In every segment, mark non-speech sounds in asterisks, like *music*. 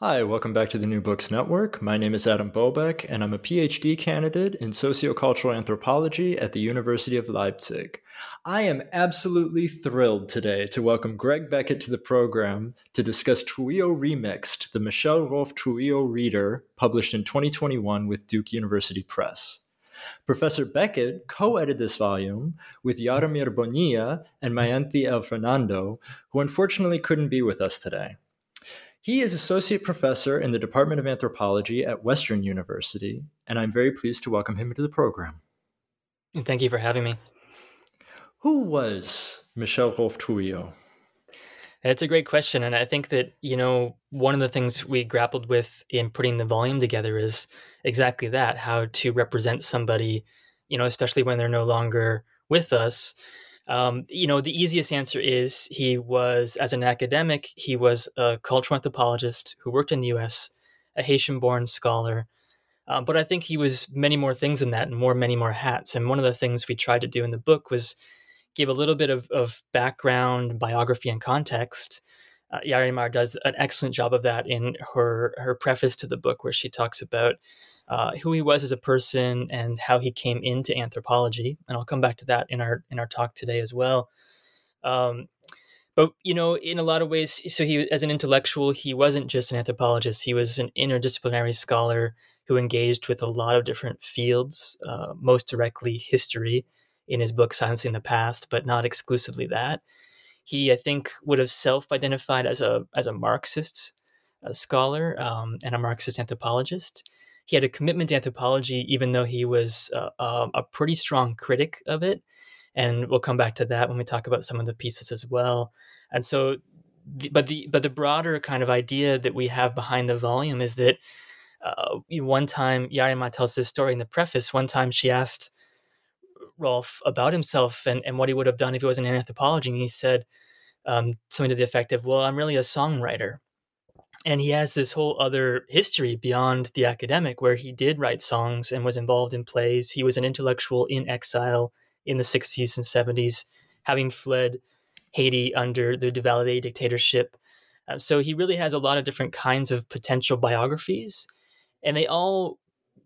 Hi, welcome back to the New Books Network. My name is Adam Bobeck, and I'm a PhD candidate in sociocultural anthropology at the University of Leipzig. I am absolutely thrilled today to welcome Greg Beckett to the program to discuss Trouillot Remixed, the Michel Rolph Trouillot Reader, published in 2021 with Duke University Press. Professor Beckett co edited this volume with Yarimar Bonilla and Mayanthi L. Fernando, who unfortunately couldn't be with us today. He is associate professor in the Department of Anthropology at Western University, and I'm very pleased to welcome him to the program. Thank you for having me. Who was Michel Trouillot? It's a great question. And I think that, you know, one of the things we grappled with in putting the volume together is exactly that how to represent somebody, you know, especially when they're no longer with us. Um, you know, the easiest answer is he was, as an academic, he was a cultural anthropologist who worked in the US, a Haitian born scholar. Um, but I think he was many more things than that and more, many more hats. And one of the things we tried to do in the book was give a little bit of, of background, biography, and context. Uh, Yarimar does an excellent job of that in her, her preface to the book, where she talks about uh, who he was as a person and how he came into anthropology. And I'll come back to that in our in our talk today as well. Um, but you know, in a lot of ways, so he as an intellectual, he wasn't just an anthropologist. He was an interdisciplinary scholar who engaged with a lot of different fields, uh, most directly history in his book Silencing the Past, but not exclusively that. He, I think, would have self-identified as a as a Marxist a scholar um, and a Marxist anthropologist he had a commitment to anthropology, even though he was uh, um, a pretty strong critic of it. And we'll come back to that when we talk about some of the pieces as well. And so, but the but the broader kind of idea that we have behind the volume is that uh, one time Yarimar tells this story in the preface. One time she asked Rolph about himself and, and what he would have done if he wasn't in anthropology, and he said um, something to the effect of, "Well, I'm really a songwriter." And he has this whole other history beyond the academic where he did write songs and was involved in plays. He was an intellectual in exile in the 60s and 70s having fled haiti under the duvalier dictatorship. Um, so he really has a lot of different kinds of potential biographies and they all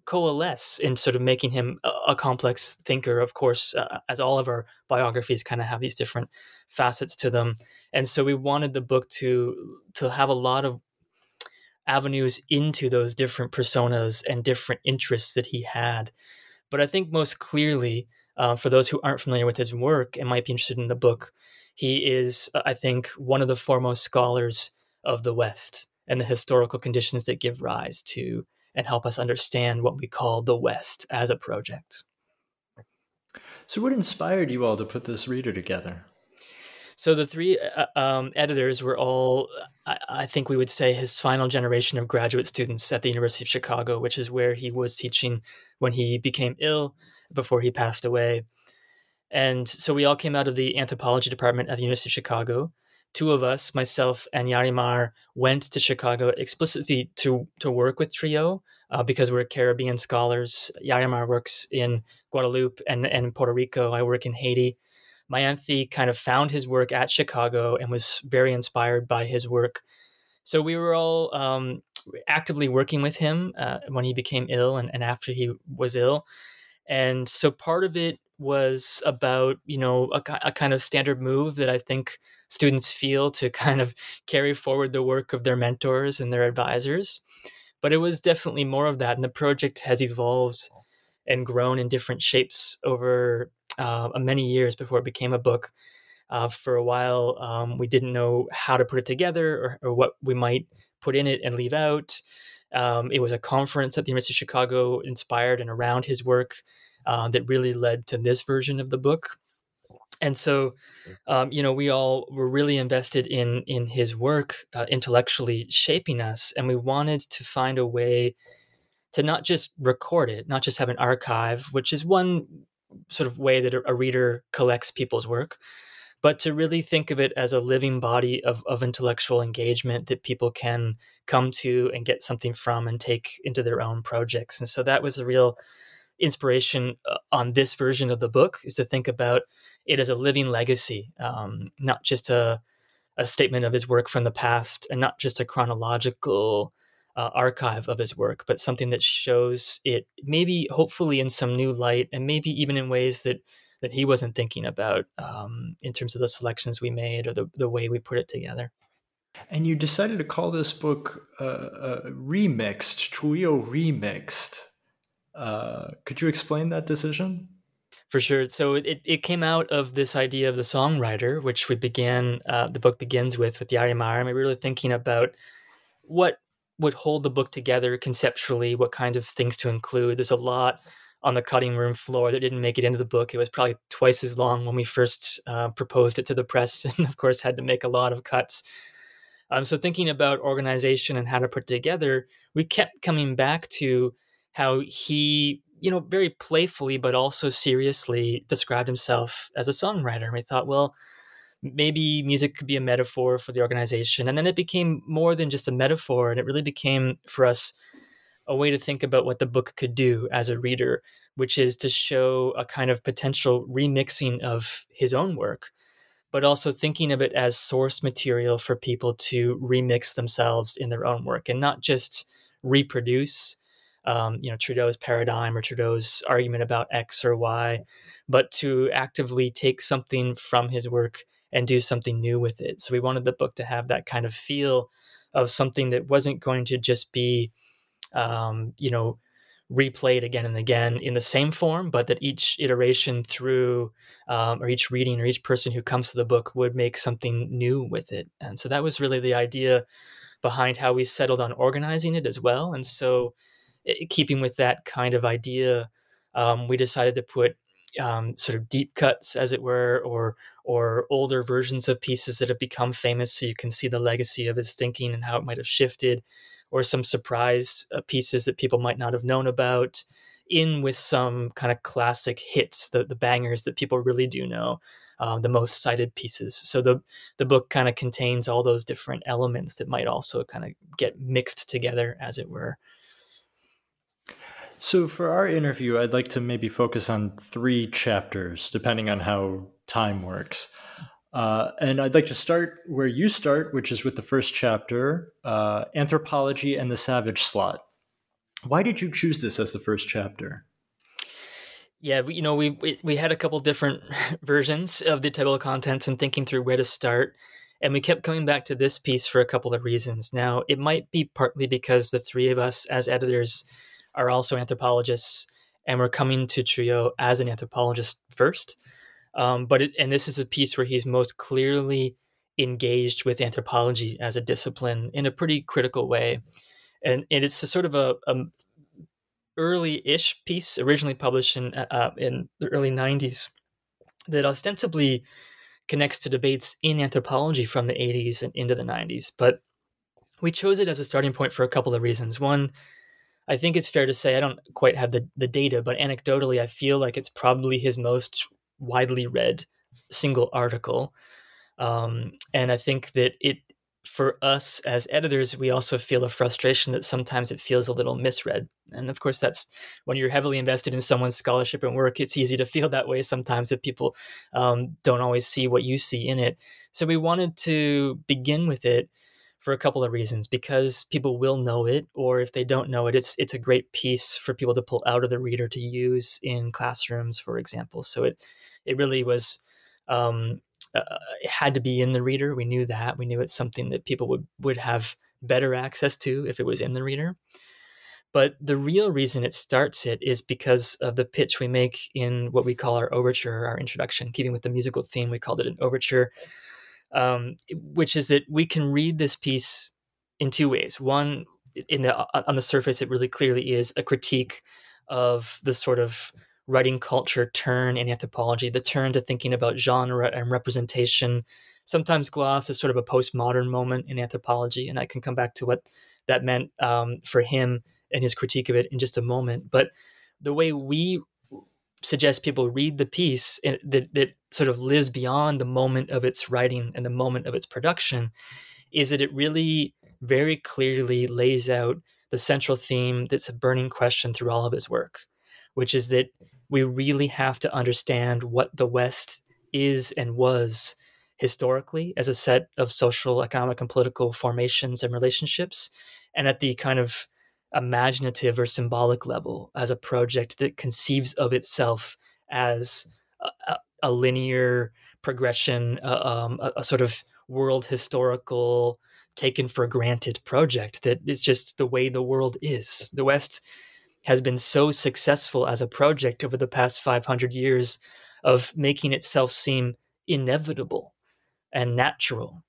coalesce in sort of making him a, a complex thinker. Of course uh, as all of our biographies kind of have these different facets to them. And so we wanted the book to to have a lot of avenues into those different personas and different interests that he had. But I think most clearly, uh, for those who aren't familiar with his work and might be interested in the book, he is, uh, I think, one of the foremost scholars of the West and the historical conditions that give rise to and help us understand what we call the West as a project. So, what inspired you all to put this reader together? So the three uh, um, editors were all, I, I, think we would say, his final generation of graduate students at the University of Chicago, which is where he was teaching when he became ill before he passed away. And so we all came out of the anthropology department at the University of Chicago. Two of us, myself and Yarimar, went to Chicago explicitly to to work with Trouillot uh, because we're Caribbean scholars. Yarimar works in Guadeloupe and, and Puerto Rico. I work in Haiti Mayanthi kind of found his work at Chicago and was very inspired by his work. So we were all um, actively working with him uh, when he became ill and, and after he was ill. And so part of it was about, you know, a, a kind of standard move that I think students feel to *laughs* kind of carry forward the work of their mentors and their advisors. but it was definitely more of that. And the project has evolved and grown in different shapes over uh, many years before it became a book. Uh, for a while, um, we didn't know how to put it together or, or, what we might put in it and leave out. Um, it was a conference at the University of Chicago inspired and around his work uh, that really led to this version of the book. And so, um, you know, we all were really invested in in his work, uh, intellectually shaping us, and we wanted to find a way to not just record it, not just have an archive, which is one sort of way that a, reader collects people's work, but to really think of it as a living body of, of intellectual engagement that people can come to and get something from and take into their own projects. And so that was a real inspiration uh, on this version of the book is to think about it as a living legacy, um, not just a, a statement of his work from the past and not just a chronological uh, archive of his work, but something that shows it maybe hopefully in some new light and maybe even in ways that that he wasn't thinking about um, in terms of the selections we made or the, the way we put it together. And you decided to call this book uh, uh, Remixed, Trouillot Remixed. Uh, could you explain that decision? For sure. So it, it came out of this idea of the songwriter, which we began, uh, the book begins with, with Yarimar. And we were really thinking about what would hold the book together conceptually, what kind of things to include. There's a lot on the cutting room floor that didn't make it into the book. It was probably twice as long when we first uh, proposed it to the press, *laughs* and of course had to make a lot of cuts. Um, so thinking about organization and how to put it together, we kept coming back to how he, you know, very playfully but also seriously described himself as a songwriter. And we thought, well, maybe music could be a metaphor for the organization. And then it became more than just a metaphor, and it really became for us a way to think about what the book could do as a reader, which is to show a kind of potential remixing of his own work, but also thinking of it as source material for people to remix themselves in their own work and not just reproduce um, you know Trouillot's paradigm or Trouillot's argument about X or Y, but to actively take something from his work and do something new with it. So we wanted the book to have that kind of feel of something that wasn't going to just be, um, you know, replayed again and again in the same form, but that each iteration through, um, or each reading, or each person who comes to the book would make something new with it. And so that was really the idea behind how we settled on organizing it as well. And so keeping with that kind of idea, um, we decided to put um, sort of deep cuts, as it were, or or older versions of pieces that have become famous, so you can see the legacy of his thinking and how it might have shifted, or some surprise uh, pieces that people might not have known about, in with some kind of classic hits, the the bangers that people really do know, um, the most cited pieces. So the the book kind of contains all those different elements that might also kind of get mixed together, as it were. So, for our interview, I'd like to maybe focus on three chapters, depending on how time works. Uh, and I'd like to start where you start, which is with the first chapter uh, Anthropology and the Savage Slot. Why did you choose this as the first chapter? Yeah, you know, we, we, we had a couple different *laughs* versions of the table of contents and thinking through where to start. And we kept coming back to this piece for a couple of reasons. Now, it might be partly because the three of us as editors are also anthropologists, and we're coming to Trouillot as an anthropologist first. Um, but it, and this is a piece where he's most clearly engaged with anthropology as a discipline in a pretty critical way, and, and it's a sort of a, a early-ish piece, originally published in uh, uh in the early '90s, that ostensibly connects to debates in anthropology from the 80s and into the 90s. But we chose it as a starting point for a couple of reasons. One, I think it's fair to say I don't quite have the, the data, but anecdotally, I feel like it's probably his most widely read single article. Um, and I think that it, for us as editors, we also feel a frustration that sometimes it feels a little misread. And of course, that's when you're heavily invested in someone's scholarship and work, it's easy to feel that way sometimes if people um, don't always see what you see in it. So we wanted to begin with it for a couple of reasons because people will know it or if they don't know it it's it's a great piece for people to pull out of the reader to use in classrooms for example so it it really was um, uh, it had to be in the reader we knew that we knew it's something that people would would have better access to if it was in the reader But the real reason it starts it is because of the pitch we make in what we call our overture, our introduction. Keeping with the musical theme, we called it an overture, um, which is that we can read this piece in two ways. One, in the on the surface, it really clearly is a critique of the sort of writing culture turn in anthropology, the turn to thinking about genre and representation, sometimes glossed as sort of a postmodern moment in anthropology. And I can come back to what that meant um, for him and his critique of it in just a moment. But the way we suggest people read the piece that, that sort of lives beyond the moment of its writing and the moment of its production is that it really very clearly lays out the central theme that's a burning question through all of his work, which is that we really have to understand what the West is and was historically as a set of social, economic, and political formations and relationships, and at the kind of imaginative or symbolic level as a project that conceives of itself as a, a linear progression, uh, um, a, a, sort of world historical, taken for granted project that is just the way the world is. The West has been so successful as a project over the past 500 years of making itself seem inevitable and natural.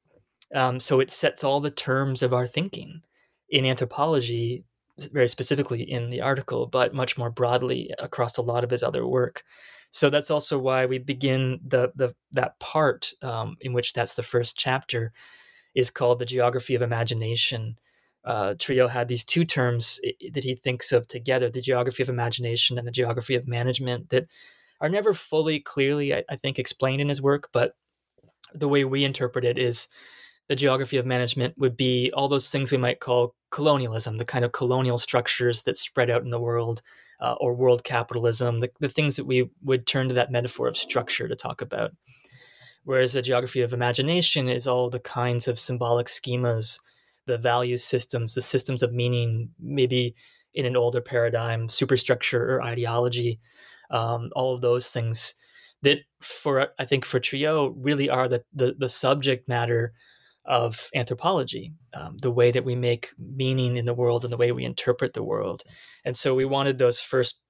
Um, so it sets all the terms of our thinking in anthropology very specifically in the article, but much more broadly across a lot of his other work. So that's also why we begin the the that part um, in which that's the first chapter is called the geography of imagination. Uh, Trouillot had these two terms that he thinks of together: the geography of imagination and the geography of management, that are never fully clearly, I, I think, explained in his work. But the way we interpret it is the geography of management would be all those things we might call colonialism, the kind of colonial structures that spread out in the world, uh, or world capitalism, the, the things that we would turn to that metaphor of structure to talk about. Whereas the geography of imagination is all the kinds of symbolic schemas, the value systems, the systems of meaning, maybe in an older paradigm, superstructure or ideology, um, all of those things that for I think for Trouillot really are the, the, the subject matter of anthropology, um, the way that we make meaning in the world and the way we interpret the world. And so we wanted those first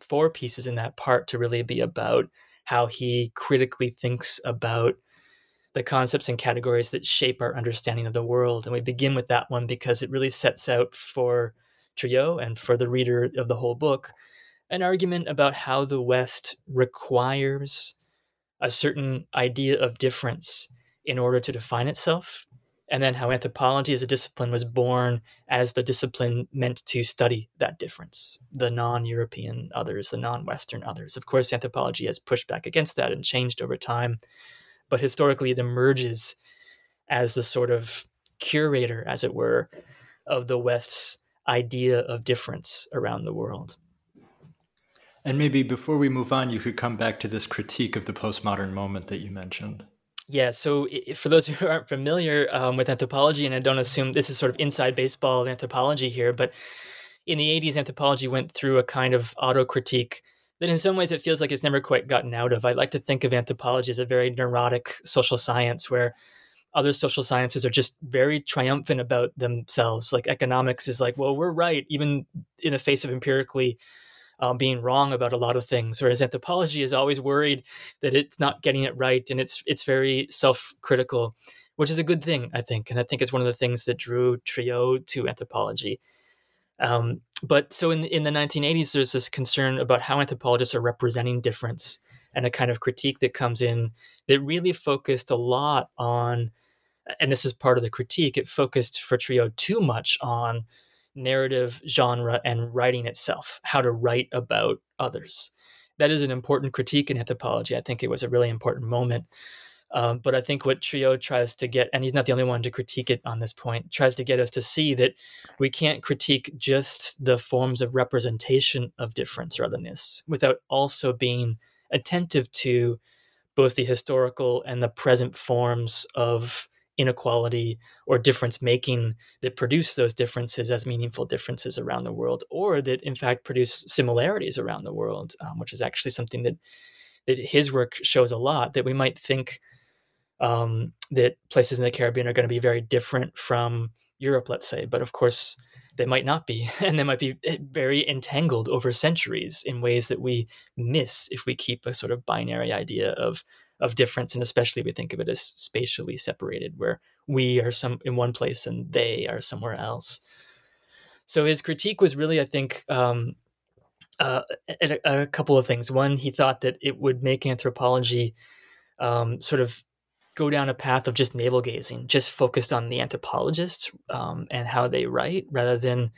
four pieces in that part to really be about how he critically thinks about the concepts and categories that shape our understanding of the world. And we begin with that one because it really sets out for Trouillot and for the reader of the whole book an argument about how the West requires a certain idea of difference in order to define itself, and then how anthropology as a discipline was born as the discipline meant to study that difference, the non European others, the non Western others. Of course, anthropology has pushed back against that and changed over time, but historically it emerges as the sort of curator, as it were, of the West's idea of difference around the world. And maybe before we move on, you could come back to this critique of the postmodern moment that you mentioned. Yeah, so for those *laughs* who aren't familiar um, with anthropology, and I don't assume this is sort of inside baseball of anthropology here, but in the 80s, anthropology went through a kind of auto critique that in some ways it feels like it's never quite gotten out of. I like to think of anthropology as a very neurotic social science where other social sciences are just very triumphant about themselves. Like economics is like, well, we're right, even in the face of empirically um, being wrong about a lot of things, whereas anthropology is always worried that it's not getting it right, and it's it's very self-critical, which is a good thing, I think, and I think it's one of the things that drew Trouillot to anthropology. Um, but so in in the 1980s, there's this concern about how anthropologists are representing difference, and a kind of critique that comes in that really focused a lot on, and this is part of the critique. It focused for Trouillot too much on narrative genre and writing itself, how to write about others. That is an important critique in anthropology. I think it was a really important moment. Um, but I think what Trouillot tries to get, and he's not the only one to critique it on this point, tries to get us to see that we can't critique just the forms of representation of difference or otherness without also being attentive to both the historical and the present forms of inequality or difference making that produce those differences as meaningful differences around the world, or that in fact produce similarities around the world, um, which is actually something that that his work shows a lot. That we might think um, that places in the Caribbean are going to be very different from Europe, let's say, but of course they might not be, *laughs* and they might be eh, very entangled over centuries in ways that we miss if we keep a sort of binary idea of of difference, and especially we think of it as spatially separated, where we are some in one place and they are somewhere else. So his critique was really, I think, um, uh, a, a, couple of things. One, he thought that it would make anthropology um, sort of go down a path of just navel gazing, just focused on the anthropologists um, and how they write, rather than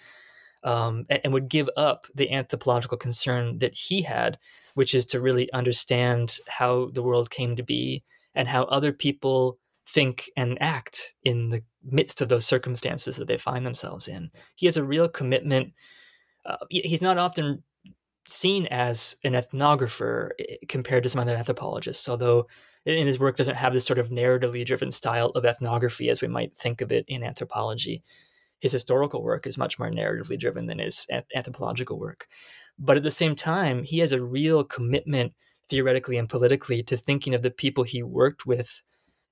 um, and, would give up the anthropological concern that he had, which is to really understand how the world came to be and how other people think and act in the midst of those circumstances that they find themselves in. He has a real commitment. Uh, he's not often seen as an ethnographer eh, compared to some other anthropologists, although in his work doesn't have this sort of narratively driven style of ethnography as we might think of it in anthropology. His historical work is much more narratively driven than his anthropological work. But at the same time, he has a real commitment theoretically and politically to thinking of the people he worked with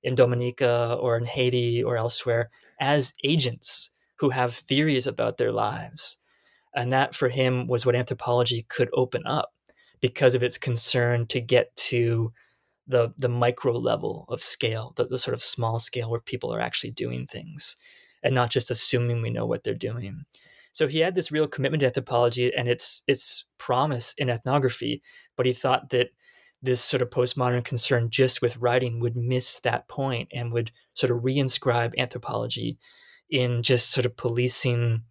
in Dominica or in Haiti or elsewhere as agents who have theories about their lives. And that for him was what anthropology could open up because of its concern to get to the the micro level of scale, the, the sort of small scale where people are actually doing things and not just assuming we know what they're doing. So he had this real commitment to anthropology and its its promise in ethnography, but he thought that this sort of postmodern concern just with writing would miss that point and would sort of reinscribe anthropology in just sort of policing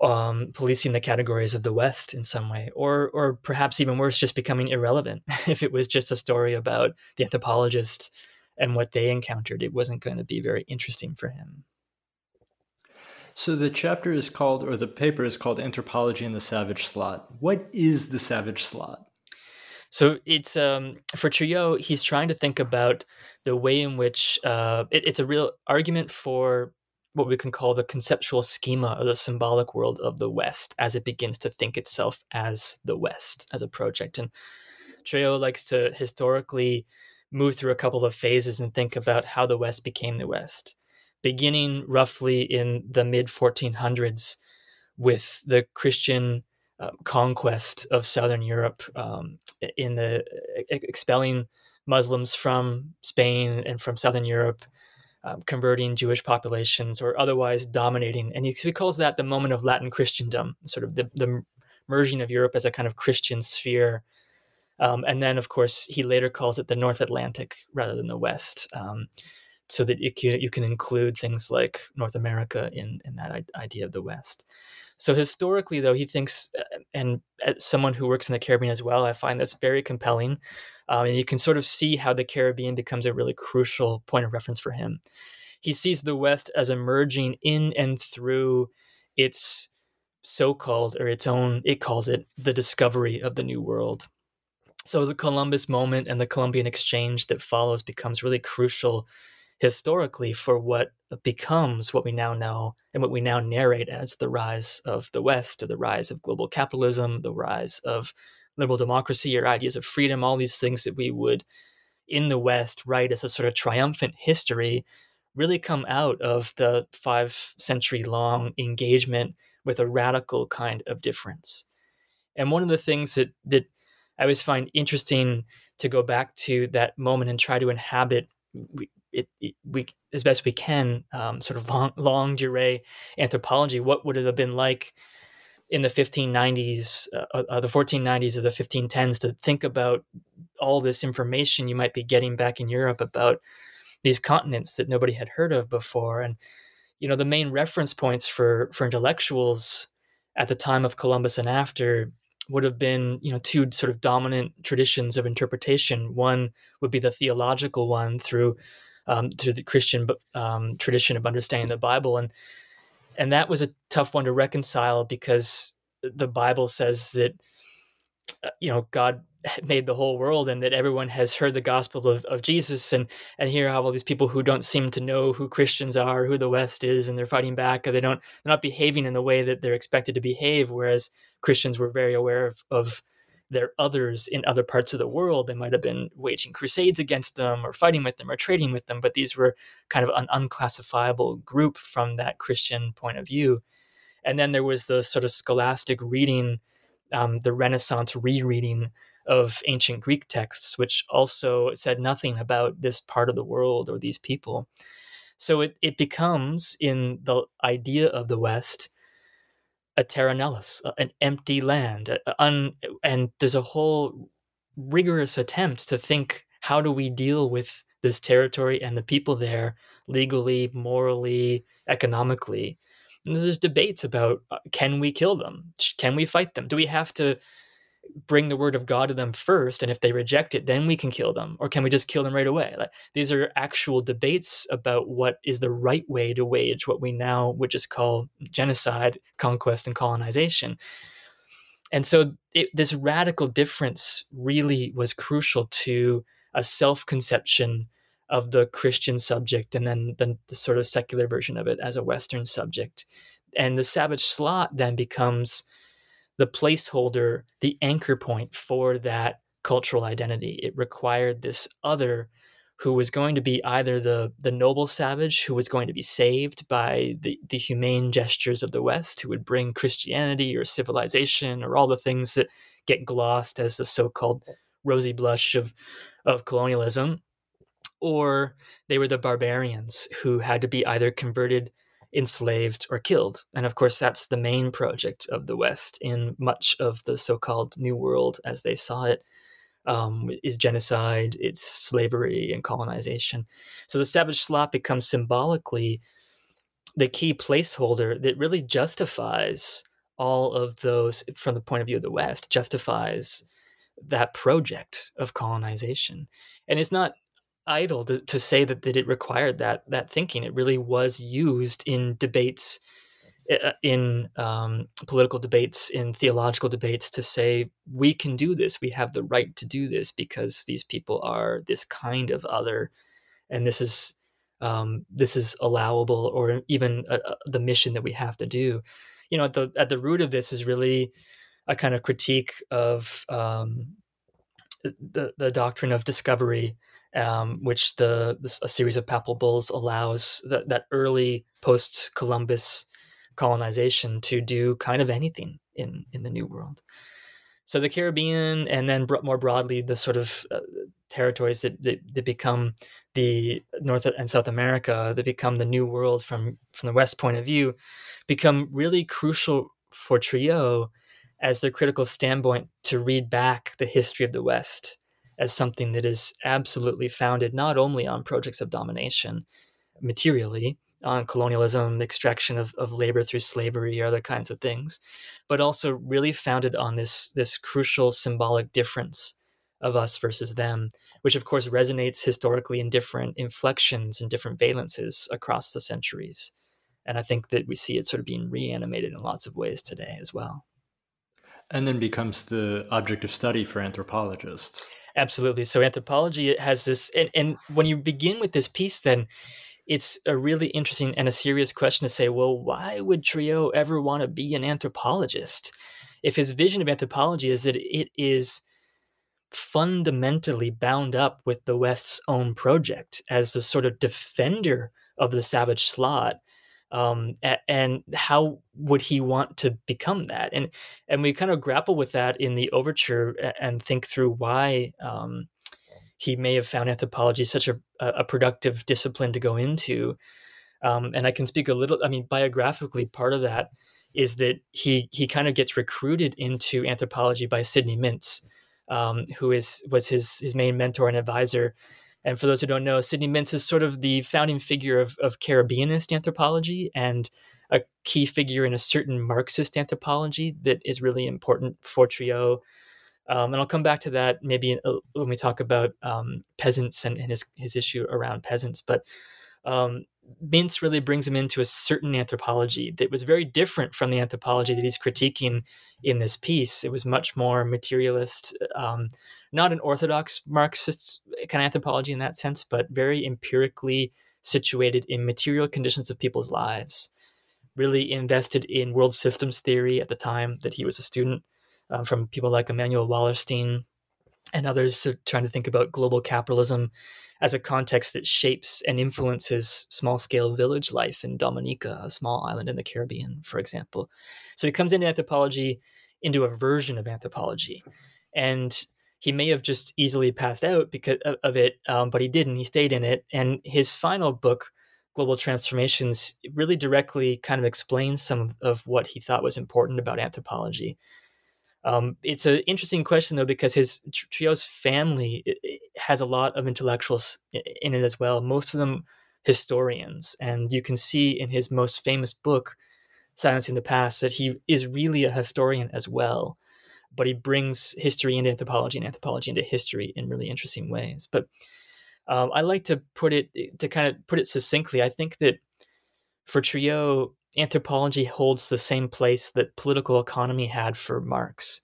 um, policing the categories of the West in some way, or or perhaps even worse, just becoming irrelevant. *laughs* if it was just a story about the anthropologists and what they encountered, it wasn't going to be very interesting for him. So the chapter is called, or the paper is called Anthropology in the Savage Slot. What is the Savage Slot? So it's um, for Trouillot, he's trying to think about the way in which uh, it, it's a real argument for what we can call the conceptual schema or the symbolic world of the West as it begins to think itself as the West, as a project. And Trouillot likes to historically move through a couple of phases and think about how the West became the West, beginning roughly in the mid 1400s with the Christian uh, conquest of Southern Europe um, in the expelling Muslims from Spain and from Southern Europe um, converting Jewish populations or otherwise dominating. And he, he, calls that the moment of Latin Christendom, sort of the, the merging of Europe as a kind of Christian sphere. Um, and then, of course, he later calls it the North Atlantic rather than the West, um, so that can, you can include things like North America in, in that idea of the West. So historically, though, he thinks, uh, and as someone who works in the Caribbean as well, I find this very compelling. Um, and you can sort of see how the Caribbean becomes a really crucial point of reference for him. He sees the West as emerging in and through its so called, or its own, it calls it the discovery of the New World. So the Columbus moment and the Columbian exchange that follows becomes really crucial historically for what becomes what we now know and what we now narrate as the rise of the West, or the rise of global capitalism, the rise of liberal democracy or ideas of freedom, all these things that we would in the West write as a sort of triumphant history really come out of the five century long engagement with a radical kind of difference. And one of the things that that I always find interesting to go back to that moment and try to inhabit it, it we as best we can um, sort of long longue durée anthropology. What would it have been like in the 1590s, uh, uh, the 1490s or the 1510s to think about all this information you might be getting back in Europe about these continents that nobody had heard of before. And, you know, the main reference points for, for intellectuals at the time of Columbus and after would have been, you know, two sort of dominant traditions of interpretation. One would be the theological one through um, through the Christian um, tradition of understanding the Bible, and and that was a tough one to reconcile because the Bible says that uh, you know God *laughs* made the whole world and that everyone has heard the gospel of, of Jesus. And and here have all these people who don't seem to know who Christians are, who the West is, and they're fighting back, or they don't they're not behaving in the way that they're expected to behave, whereas Christians were very aware of of their others in other parts of the world. They might have been waging crusades against them or fighting with them or trading with them, but these were kind of an unclassifiable group from that Christian point of view. And then there was the sort of scholastic reading, um, the Renaissance rereading of ancient Greek texts, which also said nothing about this part of the world or these people. So it, it becomes, in the idea of the West, a terra nullius, an empty land. Un, and there's a whole rigorous attempt to think how do we deal with this territory and the people there legally, morally, economically. And there's debates about uh, can we kill them? Can we fight them? Do we have to bring the word of God to them first, and if they reject it, then we can kill them, or can we just kill them right away? Like these are actual debates about what is the right way to wage what we now would just call genocide, conquest, and colonization. And so it, this radical difference really was crucial to a self-conception of the Christian subject, and then the, the sort of secular version of it as a Western subject. And the savage slot then becomes the placeholder, the anchor point for that cultural identity. It required this other who was going to be either the the noble savage who was going to be saved by the, the humane gestures of the West, who would bring Christianity or civilization or all the things that get glossed as the so-called rosy blush of of colonialism, or they were the barbarians who had to be either converted enslaved or killed. And of course, that's the main project of the West in much of the so called New World as they saw it. Um, is genocide, it's slavery and colonization. So the savage slot becomes symbolically the key placeholder that really justifies all of those, from the point of view of the West, justifies that project of colonization. And it's not idle to, to say that, that it required that that thinking. It really was used in debates, uh, in um, political debates, in theological debates, to say we can do this. We have the right to do this because these people are this kind of other, and this is um, this is allowable, or even uh, uh the mission that we have to do. You know, at the at the root of this is really a kind of critique of um, the the doctrine of discovery um, which the this, a series of papal bulls allows that, that early post Columbus colonization to do kind of anything in in the New World. So the Caribbean, and then more broadly, the sort of uh, territories that, that, that become the North and South America, that become the New World from from the West point of view, become really crucial for Trouillot as their critical standpoint to read back the history of the West as something that is absolutely founded not only on projects of domination materially, on colonialism, extraction of, of labor through slavery, or other kinds of things, but also really founded on this, this crucial symbolic difference of us versus them, which of course resonates historically in different inflections and different valences across the centuries. And I think that we see it sort of being reanimated in lots of ways today as well. And then becomes the object of study for anthropologists. Absolutely. So anthropology has this, and, and when you begin with this piece, then it's a really interesting and a serious question to say, well, why would Trouillot ever want to be an anthropologist? If his vision of anthropology is that it is fundamentally bound up with the West's own project as a sort of defender of the savage slot, um, and how would he want to become that? And and we kind of grapple with that in the overture and think through why um, he may have found anthropology such a, a productive discipline to go into. Um, and I can speak a little. I mean, biographically, part of that is that he he kind of gets recruited into anthropology by Sidney Mintz, um, who is was his his main mentor and advisor and for those who don't know, Sidney Mintz is sort of the founding figure of, of Caribbeanist anthropology and a key figure in a certain Marxist anthropology that is really important for Trouillot. Um, and I'll come back to that maybe uh, when we talk about um, peasants and, and, his, his issue around peasants. But um, Mintz really brings him into a certain anthropology that was very different from the anthropology that he's critiquing in this piece. It was much more materialist, um, not an orthodox Marxist kind of anthropology in that sense, but very empirically situated in material conditions of people's lives. Really invested in world systems theory at the time that he was a student, um, from people like Immanuel Wallerstein, and others trying to think about global capitalism as a context that shapes and influences small scale village life in Dominica, a small island in the Caribbean, for example. So he comes into anthropology into a version of anthropology. And he may have just easily passed out because of it, um, but he didn't. He stayed in it. And his final book, Global Transformations, really directly kind of explains some of, what he thought was important about anthropology. Um, it's an interesting question though because his Trouillot's family has a lot of intellectuals in it as well. Most of them historians, and you can see in his most famous book, Silencing the Past, that he is really a historian as well. But he brings history into anthropology and anthropology into history in really interesting ways. But um, I like to put it to kind of put it succinctly. I think that for Trouillot, anthropology holds the same place that political economy had for Marx,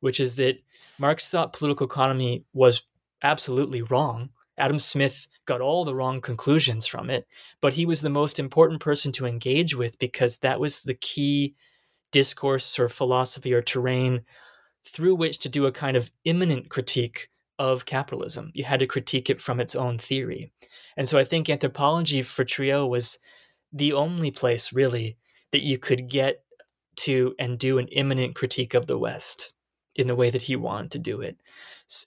which is that Marx thought political economy was absolutely wrong. Adam Smith got all the wrong conclusions from it, but he was the most important person to engage with because that was the key discourse or philosophy or terrain through which to do a kind of immanent critique of capitalism. You had to critique it from its own theory. And so I think anthropology for Trouillot was the only place really that you could get to and do an immanent critique of the West in the way that he wanted to do it.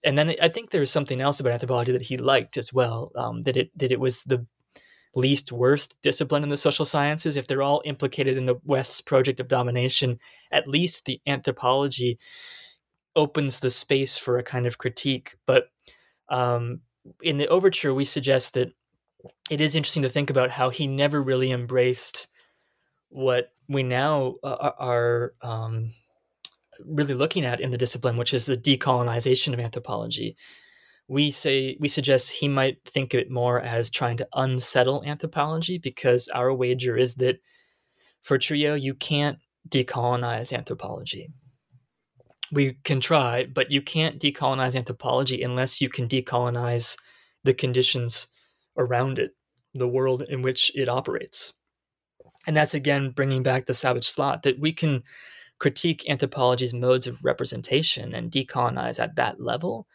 And then I think there's something else about anthropology that he liked as well. Um, that it that it was the least worst discipline in the social sciences. If they're all implicated in the West's project of domination, at least the anthropology opens the space for a kind of critique. But um, in the overture, we suggest that it is interesting to think about how he never really embraced what we now uh, are um, really looking at in the discipline, which is the decolonization of anthropology. We say we suggest he might think of it more as trying to unsettle anthropology because our wager is that for Trouillot you can't decolonize anthropology. We can try, but you can't decolonize anthropology unless you can decolonize the conditions around it, the world in which it operates. And that's again bringing back the savage slot that we can critique anthropology's modes of representation and decolonize at that level,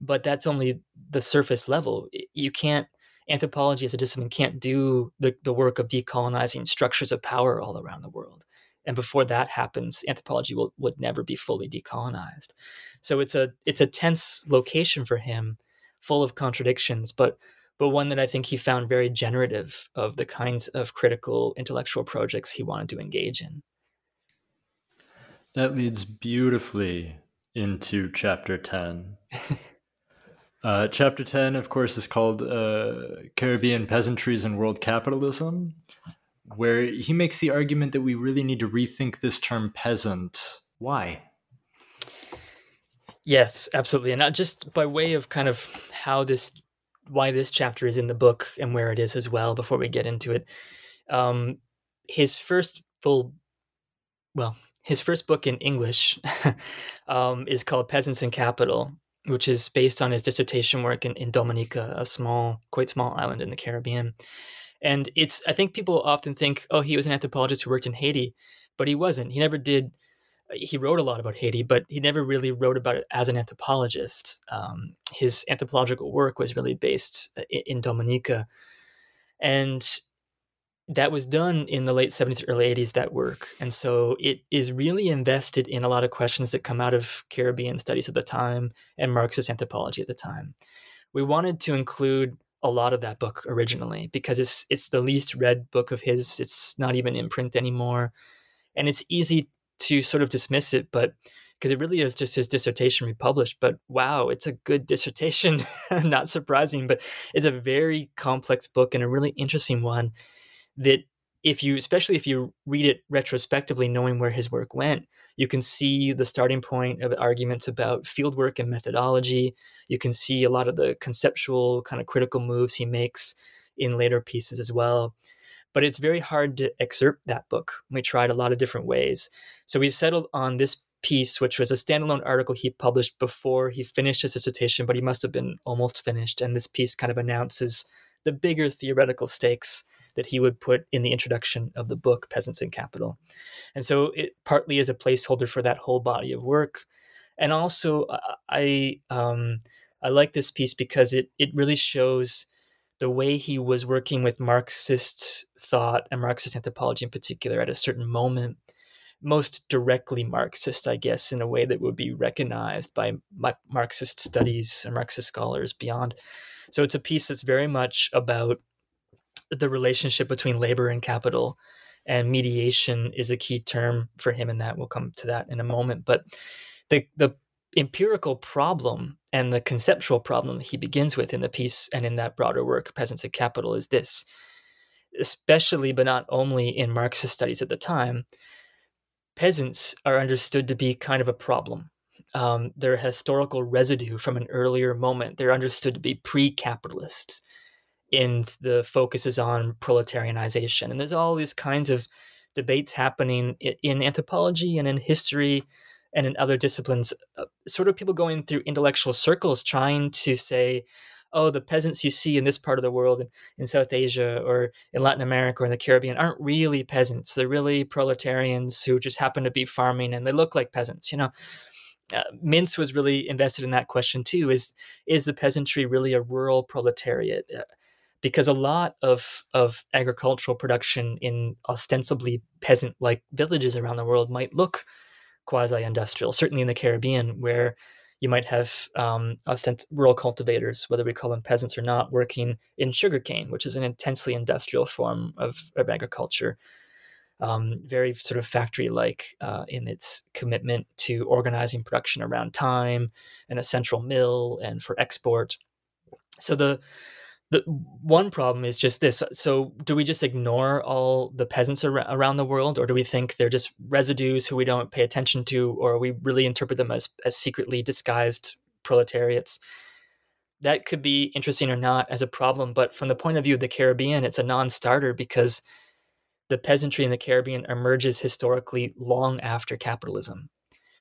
but that's only the surface level. You can't, anthropology as a discipline can't do the, the work of decolonizing structures of power all around the world. And before that happens, anthropology will, would never be fully decolonized. So it's a it's a tense location for him, full of contradictions, but but one that I think he found very generative of the kinds of critical intellectual projects he wanted to engage in. That leads beautifully into chapter 10. *laughs* uh, chapter 10, of course, is called uh, Caribbean Peasantries and World Capitalism, where he makes the argument that we really need to rethink this term peasant. Why? Yes, absolutely. And not just by way of kind of how this why this chapter is in the book and where it is as well before we get into it. Um, his first full, well, his first book in English *laughs* um, is called Peasants and Capital, which is based on his dissertation work in, in Dominica, a small, quite small island in the Caribbean. And it's, I think people often think, oh, he was an anthropologist who worked in Haiti, but he wasn't. He never did he wrote a lot about Haiti, but he never really wrote about it as an anthropologist. Um, his anthropological work was really based uh, in, in Dominica. And that was done in the late 70s, early 80s, that work. And so it is really invested in a lot of questions that come out of Caribbean studies at the time and Marxist anthropology at the time. We wanted to include a lot of that book originally because it's it's the least read book of his. It's not even in print anymore. And it's easy to sort of dismiss it, but because it really is just his dissertation republished. But wow, it's a good dissertation. *laughs* Not surprising, but it's a very complex book and a really interesting one that if you especially if you read it retrospectively knowing where his work went you can see the starting point of arguments about fieldwork and methodology you can see a lot of the conceptual kind of critical moves he makes in later pieces as well but it's very hard to excerpt that book. We tried a lot of different ways. So we settled on this piece, which was a standalone article he published before he finished his dissertation, but he must have been almost finished. And this piece kind of announces the bigger theoretical stakes that he would put in the introduction of the book, Peasants and Capital. And so it partly is a placeholder for that whole body of work. And also, I um, I like this piece because it it really shows the way he was working with Marxist thought and Marxist anthropology in particular at a certain moment, most directly Marxist, I guess, in a way that would be recognized by Marxist studies and Marxist scholars beyond. So it's a piece that's very much about the relationship between labor and capital. And mediation is a key term for him in that. We'll come to that in a moment. But the the empirical problem and the conceptual problem he begins with in the piece and in that broader work, Peasants and Capital, is this. Especially, but not only in Marxist studies at the time, peasants are understood to be kind of a problem. Um, they're a historical residue from an earlier moment. They're understood to be pre capitalist. And the focus is on proletarianization. And there's all these kinds of debates happening in anthropology and in history and in other disciplines, uh, sort of people going through intellectual circles trying to say, oh, the peasants you see in this part of the world, in, in South Asia or in Latin America or in the Caribbean, aren't really peasants. They're really proletarians who just happen to be farming and they look like peasants, you know. Uh, Mintz was really invested in that question too. Is is the peasantry really a rural proletariat? Uh, because a lot of of agricultural production in ostensibly peasant-like villages around the world might look quasi-industrial. Certainly in the Caribbean, where you might have um, rural cultivators, whether we call them peasants or not, working in sugarcane, which is an intensely industrial form of, of agriculture. Um, very sort of factory like uh, in its commitment to organizing production around time and a central mill and for export. So the the one problem is just this. So do we just ignore all the peasants ar- around the world or do we think they're just residues who we don't pay attention to or we really interpret them as, as secretly disguised proletariats? That could be interesting or not as a problem but from the point of view of the caribbean it's a non-starter because the peasantry in the caribbean emerges historically long after capitalism.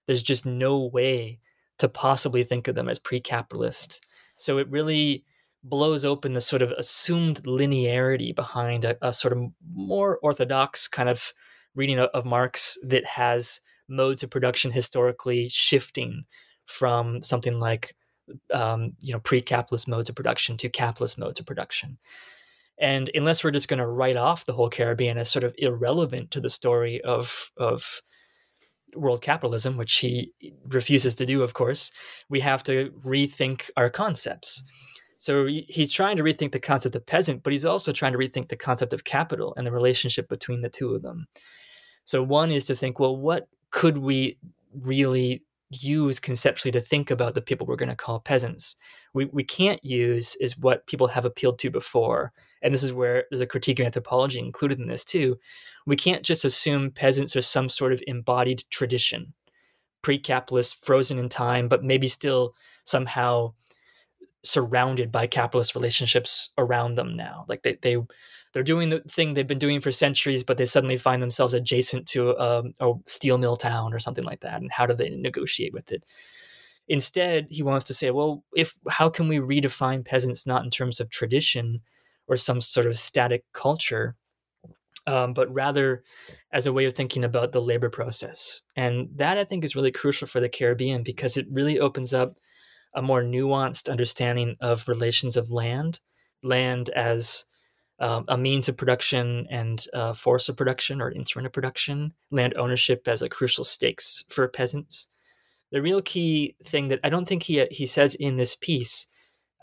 There's just no way to possibly think of them as pre-capitalist. So it really blows open the sort of assumed linearity behind a, a sort of more orthodox kind of reading of, of Marx that has modes of production historically shifting from something like um, you know pre-capitalist modes of production to capitalist modes of production. And unless we're just going to write off the whole Caribbean as sort of irrelevant to the story of of world capitalism, which he refuses to do, of course, we have to rethink our concepts. So he's trying to rethink the concept of peasant, but he's also trying to rethink the concept of capital and the relationship between the two of them. So one is to think, well, what could we really use conceptually to think about the people we're going to call peasants? We, we can't use is what people have appealed to before. And this is where there's a critique of anthropology included in this too. We can't just assume peasants are some sort of embodied tradition, pre capitalist, frozen in time, but maybe still somehow surrounded by capitalist relationships around them now. Like they they they're doing the thing they've been doing for centuries, but they suddenly find themselves adjacent to a, um, a steel mill town or something like that. And how do they negotiate with it? Instead, he wants to say, well, if how can we redefine peasants not in terms of tradition or some sort of static culture, um, but rather as a way of thinking about the labor process. And that I think is really crucial for the Caribbean because it really opens up a more nuanced understanding of relations of land, land as um, a means of production and a force of production or instrument of production, land ownership as a crucial stakes for peasants. The real key thing that I don't think he he says in this piece,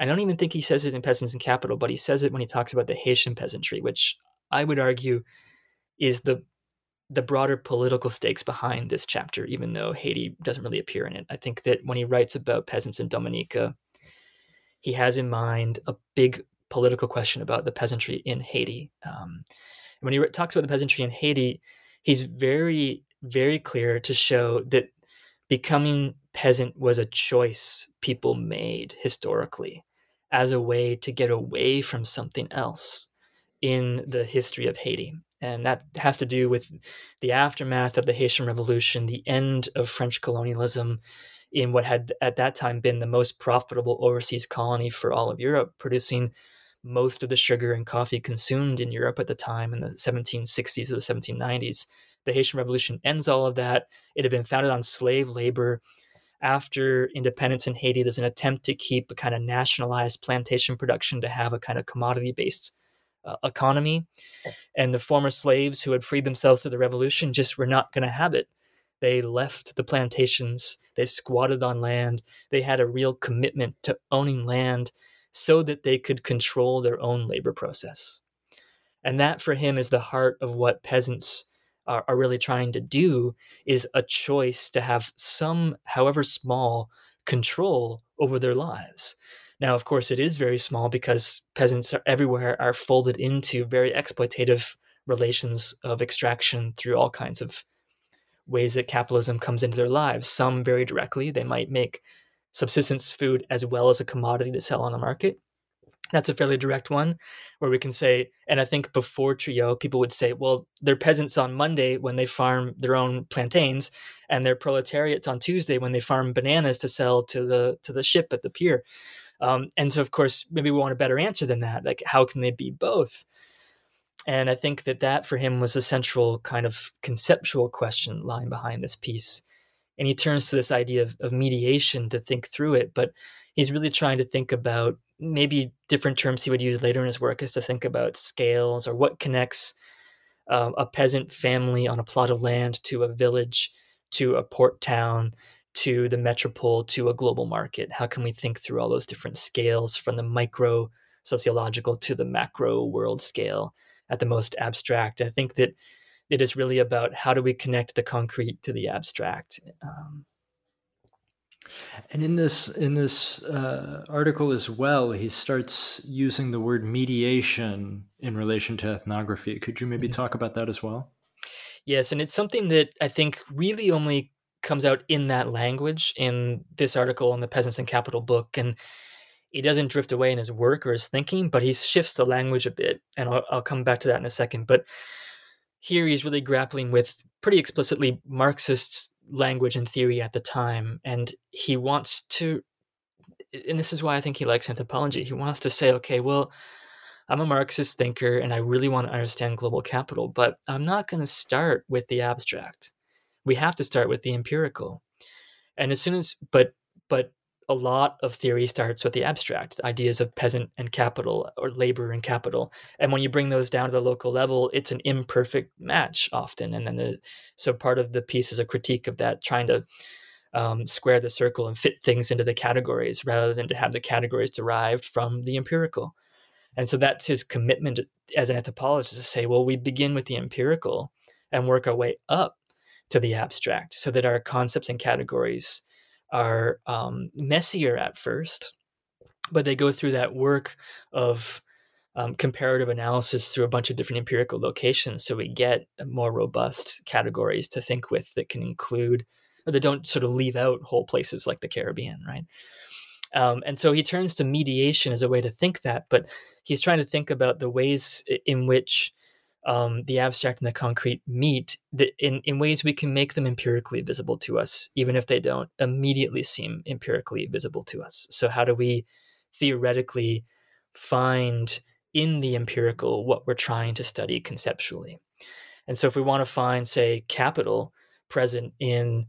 I don't even think he says it in Peasants and Capital, but he says it when he talks about the Haitian peasantry, which I would argue is the the broader political stakes behind this chapter, even though Haiti doesn't really appear in it. I think that when he writes about peasants in Dominica, he has in mind a big political question about the peasantry in Haiti. Um, when he talks about the peasantry in Haiti, he's very, very clear to show that becoming peasant was a choice people made historically as a way to get away from something else in the history of Haiti and that has to do with the aftermath of the Haitian Revolution, the end of French colonialism in what had at that time been the most profitable overseas colony for all of Europe, producing most of the sugar and coffee consumed in Europe at the time in the 1760s or the 1790s. The Haitian Revolution ends all of that. It had been founded on slave labor. after independence in Haiti, there's an attempt to keep a kind of nationalized plantation production to have a kind of commodity based uh, economy. And the former slaves who had freed themselves through the revolution just were not going to have it. They left the plantations, they squatted on land, they had a real commitment to owning land so that they could control their own labor process. And that for him is the heart of what peasants are, are really trying to do is a choice to have some, however small, control over their lives. Now, of course, it is very small because peasants are everywhere are folded into very exploitative relations of extraction through all kinds of ways that capitalism comes into their lives. Some very directly, they might make subsistence food as well as a commodity to sell on the market. That's a fairly direct one where we can say, and I think before Trouillot, people would say, well, they're peasants on Monday when they farm their own plantains, and they're proletariats on Tuesday when they farm bananas to sell to the to the ship at the pier. Um, and so, of course, maybe we want a better answer than that. Like, how can they be both? And I think that that for him was a central kind of conceptual question lying behind this piece. And he turns to this idea of, of mediation to think through it. But he's really trying to think about maybe different terms he would use later in his work is to think about scales or what connects um, a peasant family on a plot of land to a village, to a port town, to the metropole to a global market? How can we think through all those different scales from the micro sociological to the macro world scale at the most abstract? I think that it is really about how do we connect the concrete to the abstract. Um, and in this in this uh, article as well, he starts using the word mediation in relation to ethnography. Could you maybe mm-hmm. talk about that as well? Yes, and it's something that I think really only comes out in that language in this article in the Peasants and Capital book. And he doesn't drift away in his work or his thinking, but he shifts the language a bit. And I'll, I'll come back to that in a second. But here he's really grappling with pretty explicitly Marxist language and theory at the time. And he wants to, and this is why I think he likes anthropology, he wants to say, okay, well, I'm a Marxist thinker and I really want to understand global capital, but I'm not going to start with the abstract we have to start with the empirical. And as soon as but but a lot of theory starts with the abstract ideas of peasant and capital or labor and capital. And when you bring those down to the local level it's an imperfect match often. And then the so part of the piece is a critique of that trying to um, square the circle and fit things into the categories rather than to have the categories derived from the empirical. And so that's his commitment as an anthropologist to say well we begin with the empirical and work our way up to the abstract so that our concepts and categories are um, messier at first, but they go through that work of um, comparative analysis through a bunch of different empirical locations. So we get more robust categories to think with that can include, or that don't sort of leave out whole places like the Caribbean, right? Um, and so he turns to mediation as a way to think that, but he's trying to think about the ways in which um, the abstract and the concrete meet the, in, in ways we can make them empirically visible to us, even if they don't immediately seem empirically visible to us. So, how do we theoretically find in the empirical what we're trying to study conceptually? And so, if we want to find, say, capital present in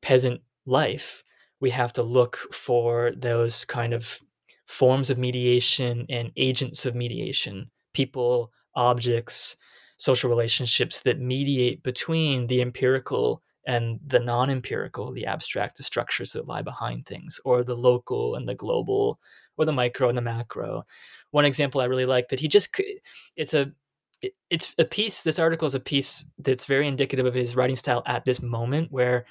peasant life, we have to look for those kind of forms of mediation and agents of mediation, people, objects, social relationships that mediate between the empirical and the non-empirical the abstract the structures that lie behind things or the local and the global or the micro and the macro. One example i really like that he just it's a it's a piece this article is a piece that's very indicative of his writing style at this moment where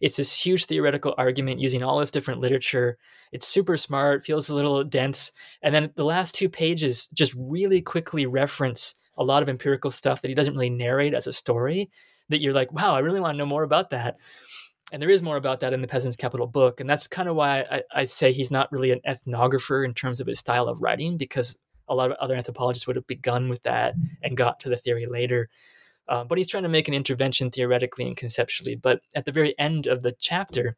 it's this huge theoretical argument using all this different literature. It's super smart feels a little dense and then the last two pages just really quickly reference a lot of empirical stuff that he doesn't really narrate as a story that you're like, wow, I really want to know more about that. And there is more about that in the Peasant's Capital book. And that's kind of why I, I say he's not really an ethnographer in terms of his style of writing, because a lot of other anthropologists would have begun with that and got to the theory later. Uh, but he's trying to make an intervention theoretically and conceptually. But at the very end of the chapter,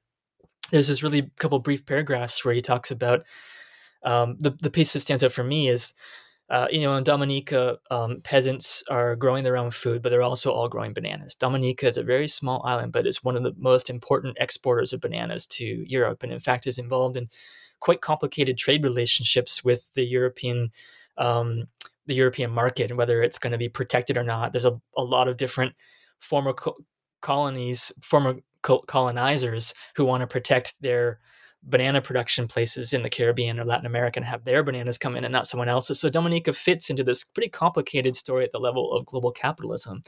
there's this really couple brief paragraphs where he talks about um, the, the piece that stands out for me is uh, you know, in Dominica, um, peasants are growing their own food, but they're also all growing bananas. Dominica is a very small island, but it's one of the most important exporters of bananas to Europe, and in fact, is involved in quite complicated trade relationships with the European, um, the European market, and whether it's going to be protected or not. There's a, a lot of different former co- colonies, former co- colonizers who want to protect their banana production places in the Caribbean or Latin America and have their bananas come in and not someone else's. So Dominica fits into this pretty complicated story at the level of global capitalism.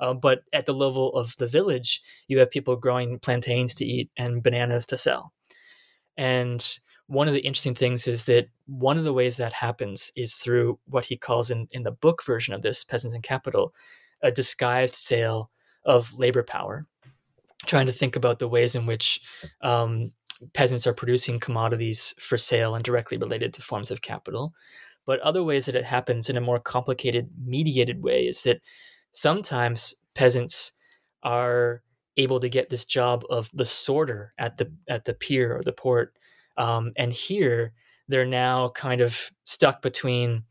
Uh, but at the level of the village, you have people growing plantains to eat and bananas to sell. And one of the interesting things is that one of the ways that happens is through what he calls in, in the book version of this, Peasants and Capital, a disguised sale of labor power, trying to think about the ways in which um, peasants are producing commodities for sale and directly related to forms of capital. But other ways that it happens in a more complicated, mediated way is that sometimes peasants are able to get this job of the sorter at the at the pier or the port, um, and here they're now kind of stuck between: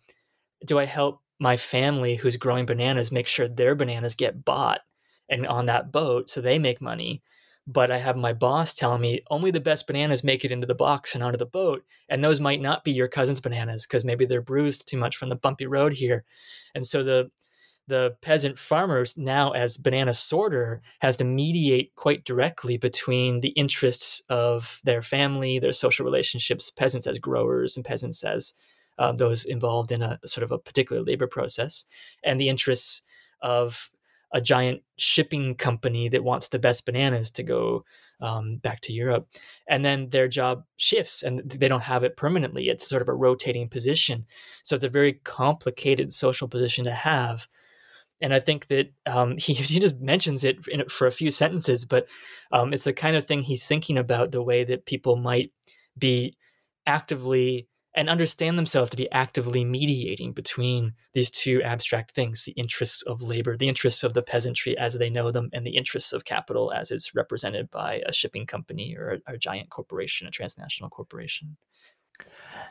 Do I help my family who's growing bananas make sure their bananas get bought and on that boat so they make money? But I have my boss telling me only the best bananas make it into the box and onto the boat. And those might not be your cousin's bananas because maybe they're bruised too much from the bumpy road here. And so the the peasant farmers now as banana sorter has to mediate quite directly between the interests of their family, their social relationships, peasants as growers and peasants as um, those involved in a sort of a particular labor process, and the interests of a giant shipping company that wants the best bananas to go um, back to Europe. And then their job shifts and they don't have it permanently. It's sort of a rotating position. So it's a very complicated social position to have. And I think that um, *laughs* he, he just mentions it in, for a few sentences, but um, it's the kind of thing he's thinking about the way that people might be actively and understand themselves to be actively mediating between these two abstract things the interests of labor, the interests of the peasantry as they know them, and the interests of capital as it's represented by a shipping company or a, a giant corporation, a transnational corporation.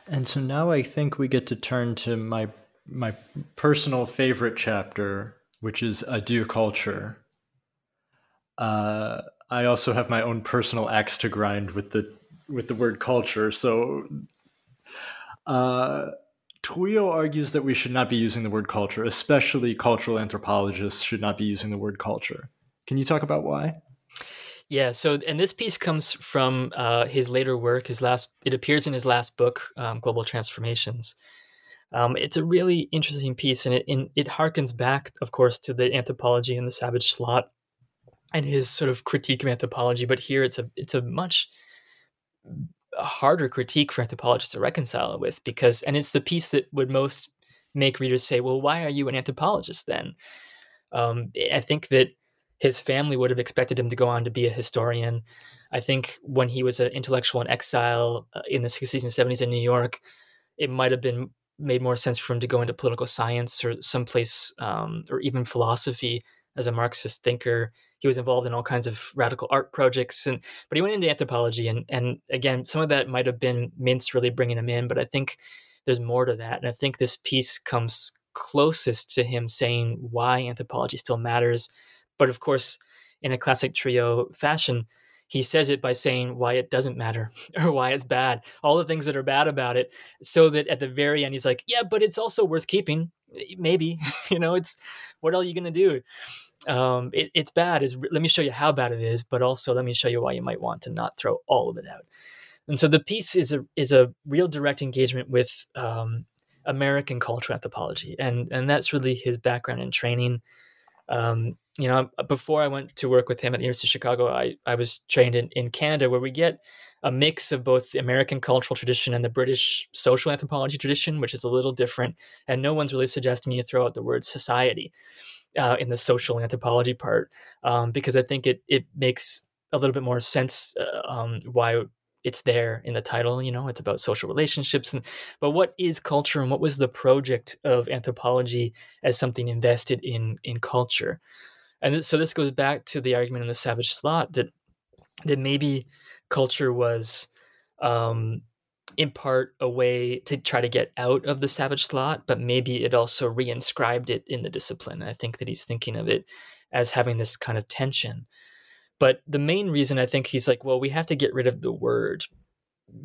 And so now I think we get to turn to my my personal favorite chapter, which is Adieu Culture. Uh, I also have my own personal axe to grind with the with the word culture. So uh, Trouillot argues that we should not be using the word culture, especially cultural anthropologists should not be using the word culture. Can you talk about why? Yeah, so and this piece comes from uh, his later work. His last, it appears in his last book, um, Global Transformations. Um, it's a really interesting piece, and it it harkens back, of course, to the anthropology and the Savage Slot, and his sort of critique of anthropology. But here, it's a it's a much a harder critique for anthropologists to reconcile it with because and it's the piece that would most make readers say well why are you an anthropologist then? Um, i think that his family would have expected him to go on to be a historian. I think when he was an intellectual in exile uh, in the 60s and 70s in new york it might have been made more sense for him to go into political science or someplace um, or even philosophy as a marxist thinker he was involved in all kinds of radical art projects and but he went into anthropology and and again some of that might have been Mintz really bringing him in but I think there's more to that and I think this piece comes closest to him saying why anthropology still matters but of course in a classic Trouillot fashion he says it by saying why it doesn't matter *laughs* or why it's bad all the things that are bad about it so that at the very end he's like yeah but it's also worth keeping maybe *laughs* you know it's what are you going to do? Um, it, it's bad is let me show you how bad it is but also let me show you why you might want to not throw all of it out. And so the piece is a is a real direct engagement with um, american cultural anthropology and and that's really his background and training um, you know before i went to work with him at the university of chicago i, I was trained in, in canada where we get a mix of both the american cultural tradition and the british social anthropology tradition which is a little different and no one's really suggesting you throw out the word society uh, in the social anthropology part um, because I think it it makes a little bit more sense uh, um, why it's there in the title. You know, it's about social relationships, and but what is culture and what was the project of anthropology as something invested in in culture? And so this goes back to the argument in the Savage Slot that that maybe culture was um, in part a way to try to get out of the savage slot, but maybe it also reinscribed it in the discipline. I think that he's thinking of it as having this kind of tension. But the main reason I think he's like, well, we have to get rid of the word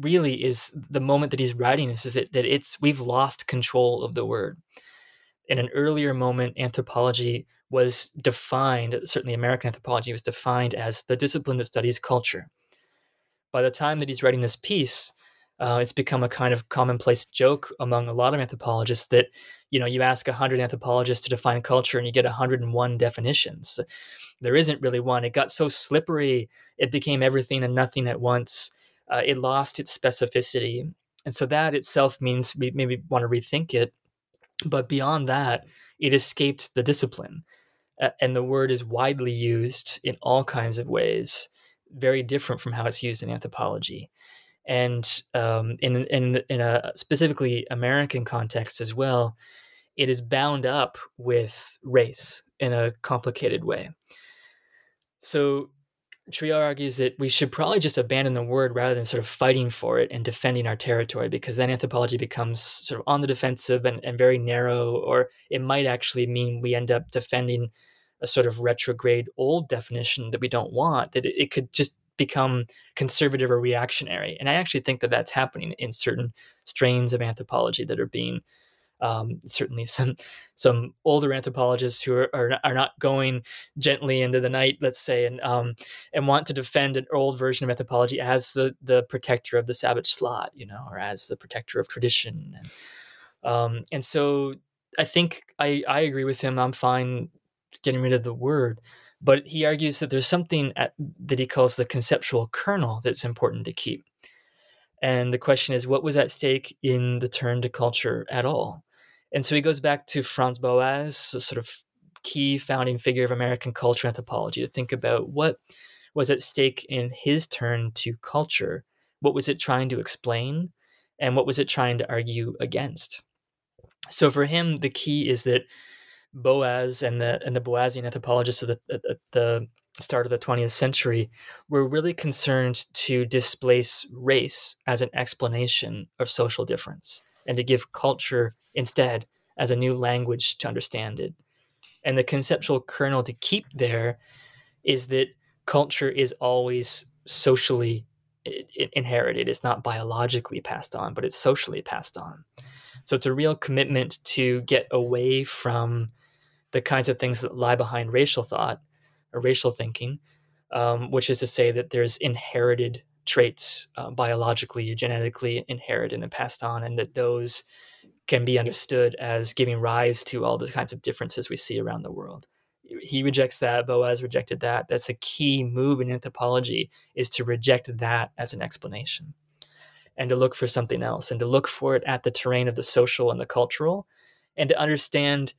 really is the moment that he's writing this is that, that it's we've lost control of the word. In an earlier moment, anthropology was defined, certainly American anthropology was defined as the discipline that studies culture. By the time that he's writing this piece, uh, it's become a kind of commonplace joke among a lot of anthropologists that you know you ask 100 anthropologists to define culture and you get 101 definitions there isn't really one. It got so slippery it became everything and nothing at once. Uh, it lost its specificity. And so that itself means we maybe want to rethink it. But beyond that it escaped the discipline. Uh, and the word is widely used in all kinds of ways very different from how it's used in anthropology. And um, in in in a specifically American context as well, it is bound up with race in a complicated way. So Trouillot argues that we should probably just abandon the word rather than sort of fighting for it and defending our territory, because then anthropology becomes sort of on the defensive and, and very narrow, or it might actually mean we end up defending a sort of retrograde old definition that we don't want, that it, it could just become conservative or reactionary. And I actually think that that's happening in certain strains of anthropology that are being um, certainly *laughs* some some older anthropologists who are, are, are, not going gently into the night, let's say, and um, and want to defend an old version of anthropology as the the protector of the savage slot, you know, or as the protector of tradition. And, um, and so I think I, I agree with him. I'm fine getting rid of the word. But he argues that there's something at, that he calls the conceptual kernel that's important to keep. And the question is, what was at stake in the turn to culture at all? And so he goes back to Franz Boas, a sort of key founding figure of American culture anthropology, to think about what was at stake in his turn to culture. What was it trying to explain? And what was it trying to argue against? So for him, the key is that Boas and the and the Boasian anthropologists of the, at the start of the 20th century were really concerned to displace race as an explanation of social difference and to give culture instead as a new language to understand it. And the conceptual kernel to keep there is that culture is always socially inherited. It's not biologically passed on, but it's socially passed on. So it's a real commitment to get away from the kinds of things that lie behind racial thought or racial thinking, um, which is to say that there's inherited traits uh, biologically, genetically inherited and passed on, and that those can be understood as giving rise to all the kinds of differences we see around the world. He rejects that. Boas rejected that. That's a key move in anthropology is to reject that as an explanation and to look for something else and to look for it at the terrain of the social and the cultural and to understand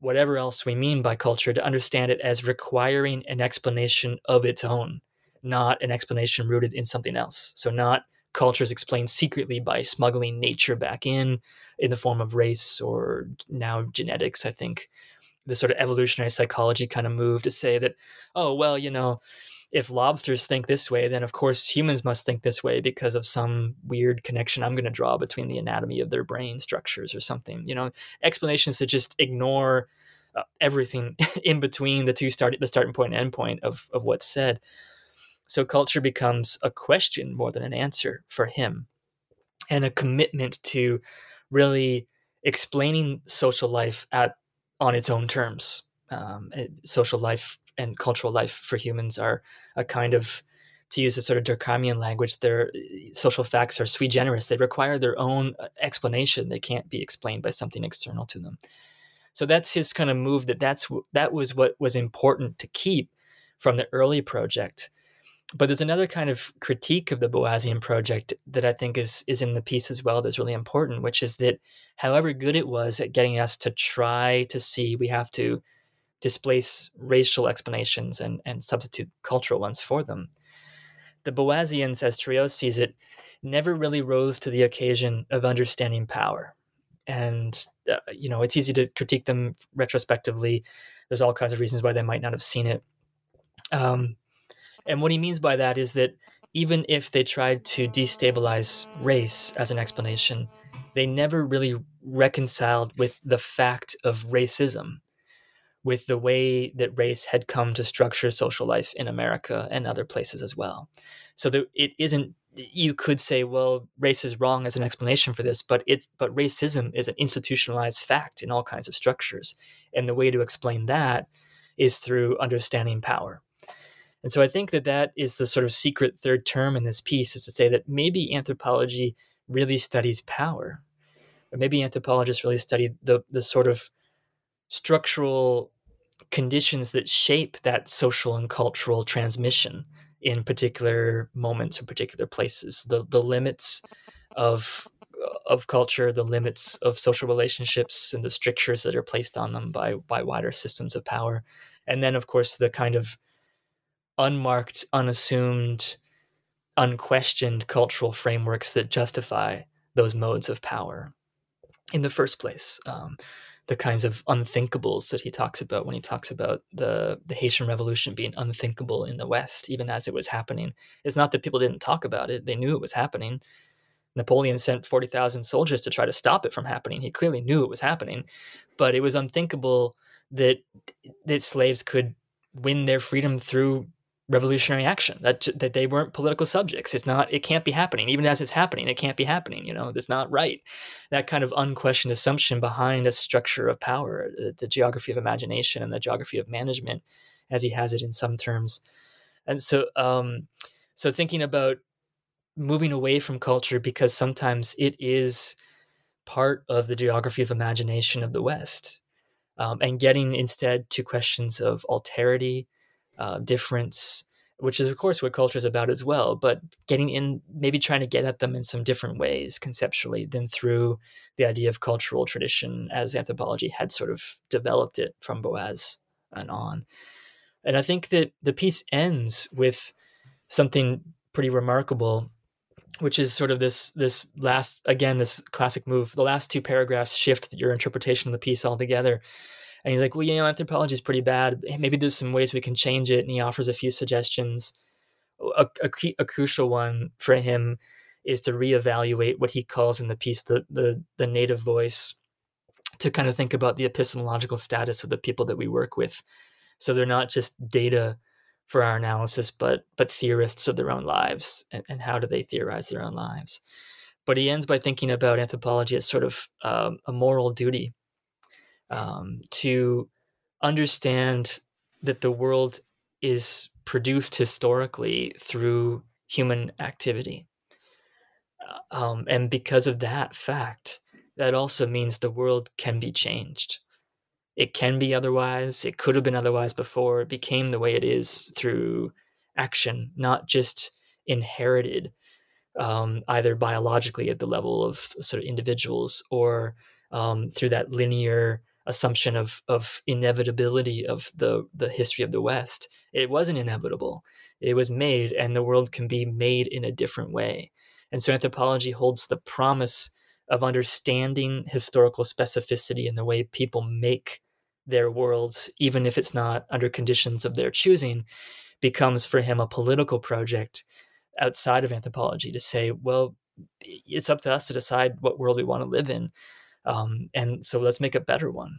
whatever else we mean by culture, to understand it as requiring an explanation of its own, not an explanation rooted in something else. So, not cultures explained secretly by smuggling nature back in in the form of race or now genetics. I think the sort of evolutionary psychology kind of move to say that, oh, well, you know, if lobsters think this way, then of course humans must think this way because of some weird connection I'm going to draw between the anatomy of their brain structures or something. You know, explanations that just ignore uh, everything *laughs* in between the two start the starting point and end point of of what's said. So culture becomes a question more than an answer for him, and a commitment to really explaining social life at on its own terms. Um, social life and cultural life for humans are a kind of to use a sort of Durkheimian language, their social facts are sui generis. They require their own uh, explanation. They can't be explained by something external to them. So that's his kind of move. That that's that was what was important to keep from the early project. But there's another kind of critique of the Boasian project that I think is is in the piece as well. That's really important, which is that however good it was at getting us to try to see, we have to displace racial explanations and, and substitute cultural ones for them. The Boasians, as Trouillot sees it, never really rose to the occasion of understanding power. And, uh, you know, it's easy to critique them retrospectively. There's all kinds of reasons why they might not have seen it. Um, and what he means by that is that even if they tried to destabilize race as an explanation, they never really reconciled with the fact of racism, with the way that race had come to structure social life in America and other places as well. So it isn't you could say, well, race is wrong as an explanation for this, but it's but racism is an institutionalized fact in all kinds of structures. And the way to explain that is through understanding power. And so I think that that is the sort of secret third term in this piece is to say that maybe anthropology really studies power, or maybe anthropologists really study the the sort of structural conditions that shape that social and cultural transmission in particular moments or particular places. The the limits of of culture the limits of social relationships and the strictures that are placed on them by by wider systems of power. And then of course the kind of unmarked unassumed unquestioned cultural frameworks that justify those modes of power in the first place um, the kinds of unthinkables that he talks about when he talks about the the Haitian Revolution being unthinkable in the West, even as it was happening. It's not that people didn't talk about it; they knew it was happening. Napoleon sent forty thousand soldiers to try to stop it from happening. He clearly knew it was happening, but it was unthinkable that that slaves could win their freedom through revolutionary action that that they weren't political subjects. It's not it can't be happening. Even as it's happening it can't be happening you know? That's not right. That kind of unquestioned assumption behind a structure of power the, the geography of imagination and the geography of management as he has it in some terms. And so um so thinking about moving away from culture because sometimes it is part of the geography of imagination of the west um, and getting instead to questions of alterity uh, difference, which is of course what culture is about as well. But getting in, maybe trying to get at them in some different ways conceptually than through the idea of cultural tradition as anthropology had sort of developed it from Boas and on. And I think that the piece ends with something pretty remarkable which is sort of this this last again this classic move the last two paragraphs shift your interpretation of the piece altogether and he's like, well, you know, anthropology is pretty bad. Maybe there's some ways we can change it. And he offers a few suggestions. A, a, a crucial one for him is to reevaluate what he calls in the piece the, the, the native voice, to kind of think about the epistemological status of the people that we work with. So they're not just data for our analysis, but but theorists of their own lives and, and how do they theorize their own lives. But he ends by thinking about anthropology as sort of um, a moral duty um, to understand that the world is produced historically through human activity. Uh, um, and because of that fact, that also means the world can be changed. It can be otherwise. It could have been otherwise before. It became the way it is through action, not just inherited um, either biologically at the level of sort of individuals or um, through that linear assumption of of inevitability of the the history of the West. It wasn't inevitable. It was made, and the world can be made in a different way. And so anthropology holds the promise of understanding historical specificity in the way people make their worlds, even if it's not under conditions of their choosing, becomes for him a political project outside of anthropology to say, well, it's up to us to decide what world we want to live in. Um, and so let's make a better one.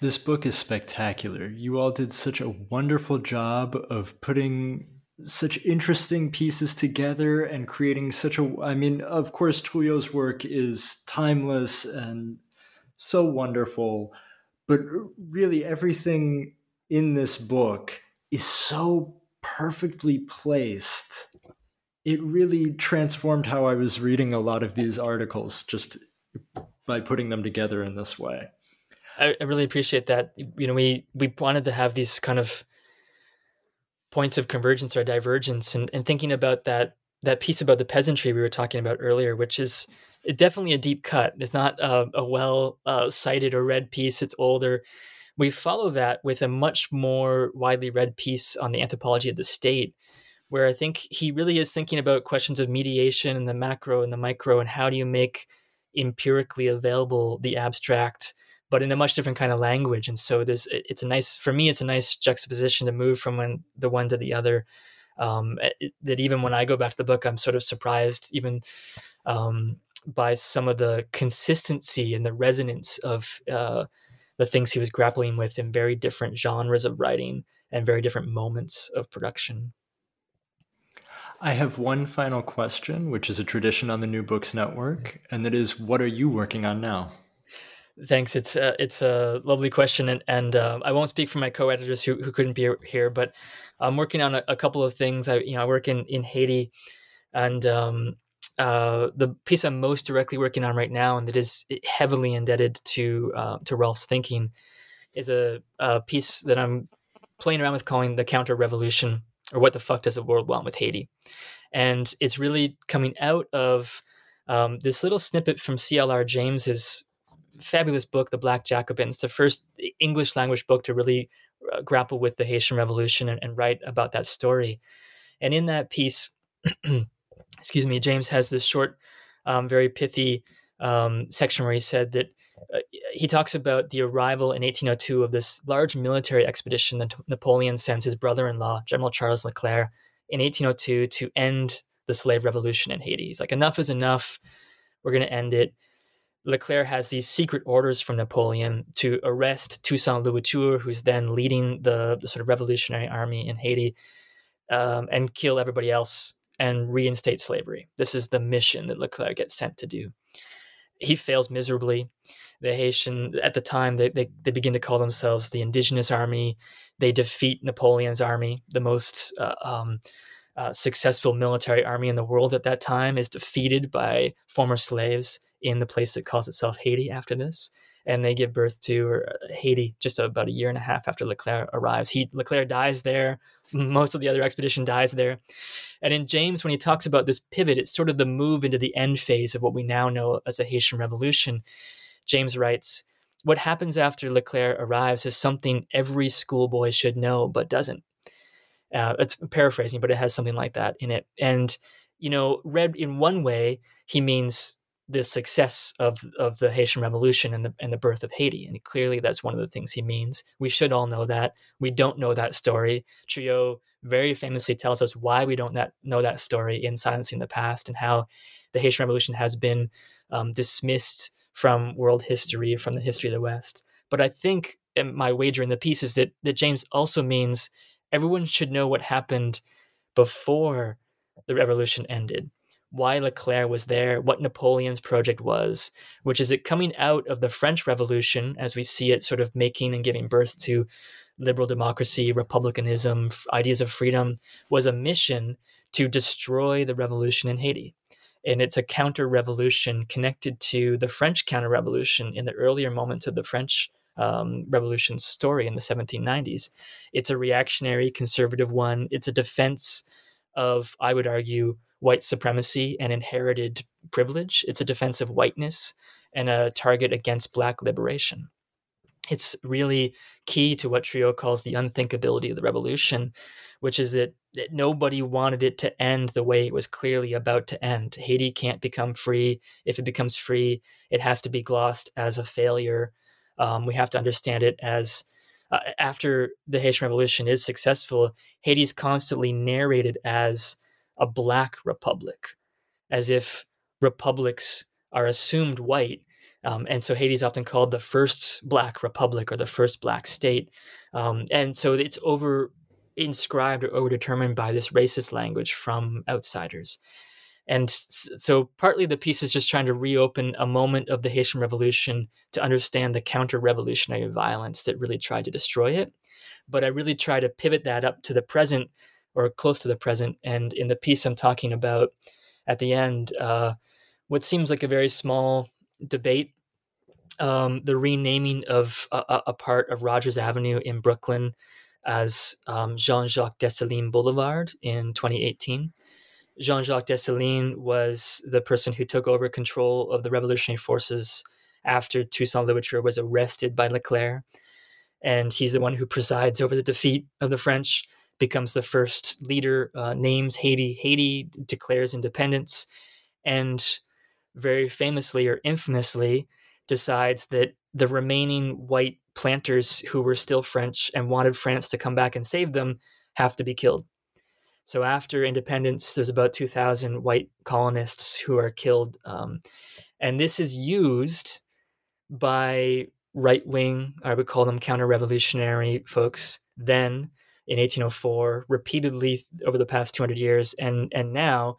This book is spectacular. You all did such a wonderful job of putting such interesting pieces together and creating such a I mean, of course Trouillot's work is timeless and so wonderful, but really everything in this book is so perfectly placed it really transformed how I was reading a lot of these articles just by putting them together in this way. I, I really appreciate that. You know, we we wanted to have these kind of points of convergence or divergence, and, and thinking about that that piece about the peasantry we were talking about earlier, which is definitely a deep cut. It's not a, well uh, cited or read piece. It's older. We follow that with a much more widely read piece on the anthropology of the state, where I think he really is thinking about questions of mediation and the macro and the micro and how do you make empirically available the abstract but in a much different kind of language and so there's it's a nice for me it's a nice juxtaposition to move from one the one to the other Um, it, that even when I go back to the book, I'm sort of surprised even um, by some of the consistency and the resonance of uh, the things he was grappling with in very different genres of writing and very different moments of production. I have one final question, which is a tradition on the New Books Network, and that is what are you working on now? Thanks. It's a, it's a lovely question, and, and uh, I won't speak for my co-editors who, who couldn't be here, but I'm working on a, a couple of things. I you know I work in, in Haiti, and um, uh, the piece I'm most directly working on right now, and that is heavily indebted to uh, to Rolph's thinking, is a, a piece that I'm playing around with calling the counter revolution or what the fuck does the world want with Haiti? And it's really coming out of um, this little snippet from C.L.R. James's fabulous book, The Black Jacobins, the first English language book to really uh, grapple with the Haitian Revolution and, and, write about that story. And in that piece, *clears throat* excuse me, James has this short, um, very pithy um, section where he said that uh, he talks about the arrival in 1802 of this large military expedition that Napoleon sends his brother-in-law, General Charles Leclerc, in 1802 to end the slave revolution in Haiti. He's like, enough is enough. We're going to end it. Leclerc has these secret orders from Napoleon to arrest Toussaint Louverture, who's then leading the, the sort of revolutionary army in Haiti, um, and kill everybody else and reinstate slavery. This is the mission that Leclerc gets sent to do. He fails miserably the Haitian at the time they, they, they begin to call themselves the indigenous army. They defeat Napoleon's army, the most uh, um, uh, successful military army in the world at that time, is defeated by former slaves in the place that calls itself Haiti after this. And they give birth to uh, Haiti just about a year and a half after Leclerc arrives. He Leclerc dies there. Most of the other expedition dies there. And in James, when he talks about this pivot, it's sort of the move into the end phase of what we now know as the Haitian Revolution James writes, What happens after Leclerc arrives is something every schoolboy should know, but doesn't. Uh, it's paraphrasing, but it has something like that in it. And, you know, read in one way, he means the success of of the Haitian Revolution and the and the birth of Haiti, and clearly that's one of the things he means. We should all know that. We don't know that story. Trouillot very famously tells us why we don't that, know that story in Silencing the Past and how the Haitian Revolution has been um, dismissed from world history, from the history of the West. But I think my wager in the piece is that, that James also means everyone should know what happened before the revolution ended, why Leclerc was there, what Napoleon's project was, which is it coming out of the French Revolution as we see it sort of making and giving birth to liberal democracy, republicanism, ideas of freedom, was a mission to destroy the revolution in Haiti and it's a counter revolution connected to the French counter revolution in the earlier moments of the French um, revolution story in the 1790s. It's a reactionary, conservative one. It's a defense of, I would argue, white supremacy and inherited privilege. It's a defense of whiteness and a target against black liberation. It's really key to what Trouillot calls the unthinkability of the revolution, which is that, that nobody wanted it to end the way it was clearly about to end. Haiti can't become free. If it becomes free, it has to be glossed as a failure. Um, we have to understand it as uh, after the Haitian Revolution is successful, Haiti's constantly narrated as a black republic, as if republics are assumed white. Um, and so Haiti is often called the first black republic or the first black state. Um, and so it's over inscribed or overdetermined by this racist language from outsiders. And so partly the piece is just trying to reopen a moment of the Haitian Revolution to understand the counter revolutionary violence that really tried to destroy it. But I really try to pivot that up to the present or close to the present. And in the piece I'm talking about at the end, uh, what seems like a very small debate um, the renaming of a, a, part of Rogers Avenue in Brooklyn as um, Jean Jacques Dessalines Boulevard in 2018. Jean Jacques Dessalines was the person who took over control of the revolutionary forces after Toussaint Louverture was arrested by Leclerc. And he's the one who presides over the defeat of the French, becomes the first leader, uh, names Haiti. Haiti declares independence, and very famously or infamously decides that the remaining white planters who were still French and wanted France to come back and save them have to be killed. So after independence, there's about 2,000 white colonists who are killed. Um, and this is used by right wing, I would call them counter revolutionary folks, then in 1804, repeatedly over the past 200 years, and, and now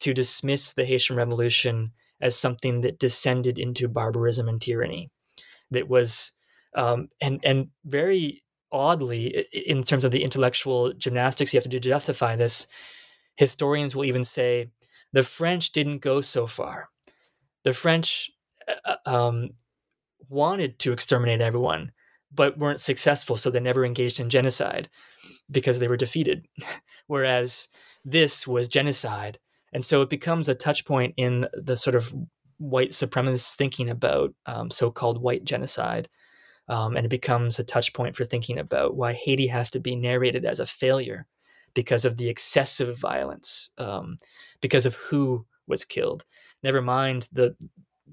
to dismiss the Haitian Revolution as something that descended into barbarism and tyranny. That was, um, and and very oddly, in terms of the intellectual gymnastics you have to do to justify this, historians will even say the French didn't go so far. The French uh, uh, um, wanted to exterminate everyone, but weren't successful, so they never engaged in genocide because they were defeated. *laughs* Whereas this was genocide and so it becomes a touch point in the sort of white supremacist thinking about um, so-called white genocide um, and it becomes a touch point for thinking about why haiti has to be narrated as a failure because of the excessive violence um, because of who was killed never mind the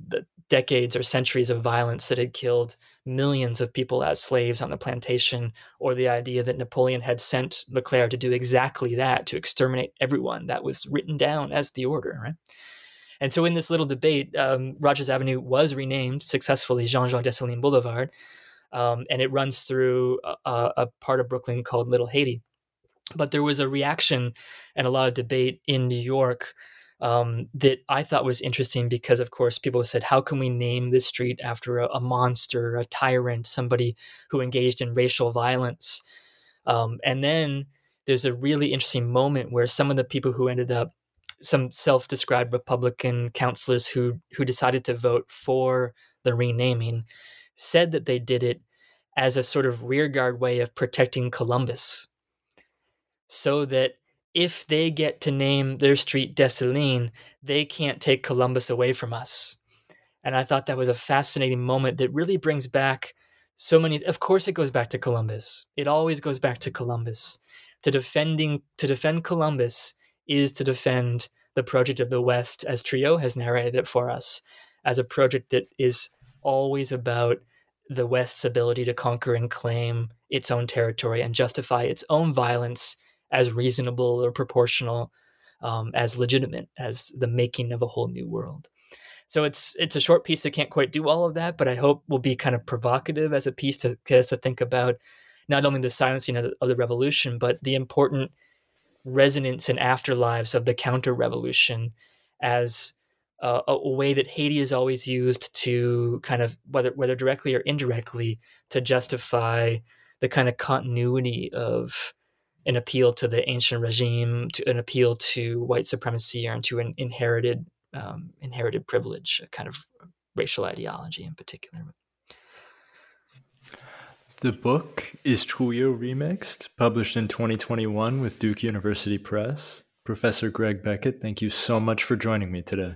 the decades or centuries of violence that had killed millions of people as slaves on the plantation, or the idea that Napoleon had sent Leclerc to do exactly that, to exterminate everyone. That was written down as the order, right? And so, in this little debate, um, Rogers Avenue was renamed successfully Jean Jacques Dessalines Boulevard, um, and it runs through a, a part of Brooklyn called Little Haiti. But there was a reaction and a lot of debate in New York um, that I thought was interesting because, of course, people said, How can we name this street after a, a monster, a tyrant, somebody who engaged in racial violence? Um, and then there's a really interesting moment where some of the people who ended up, some self described Republican councilors who, who decided to vote for the renaming, said that they did it as a sort of rearguard way of protecting Columbus so that if they get to name their street Dessalines, they can't take Columbus away from us. And I thought that was a fascinating moment that really brings back so many. Of course, it goes back to Columbus. It always goes back to Columbus. To defending to defend Columbus is to defend the project of the West, as Trouillot has narrated it for us, as a project that is always about the West's ability to conquer and claim its own territory and justify its own violence as reasonable or proportional, um, as legitimate as the making of a whole new world. So it's it's a short piece that can't quite do all of that, but I hope will be kind of provocative as a piece to get us to think about not only the silencing of the, of the revolution, but the important resonance and afterlives of the counter revolution as uh, a, way that Haiti is always used to kind of whether whether directly or indirectly to justify the kind of continuity of an appeal to the ancient regime, to an appeal to white supremacy, or to an inherited um, inherited privilege, a kind of racial ideology in particular. The book is Trouillot Remixed, published in 2021 with Duke University Press. Professor Greg Beckett, thank you so much for joining me today.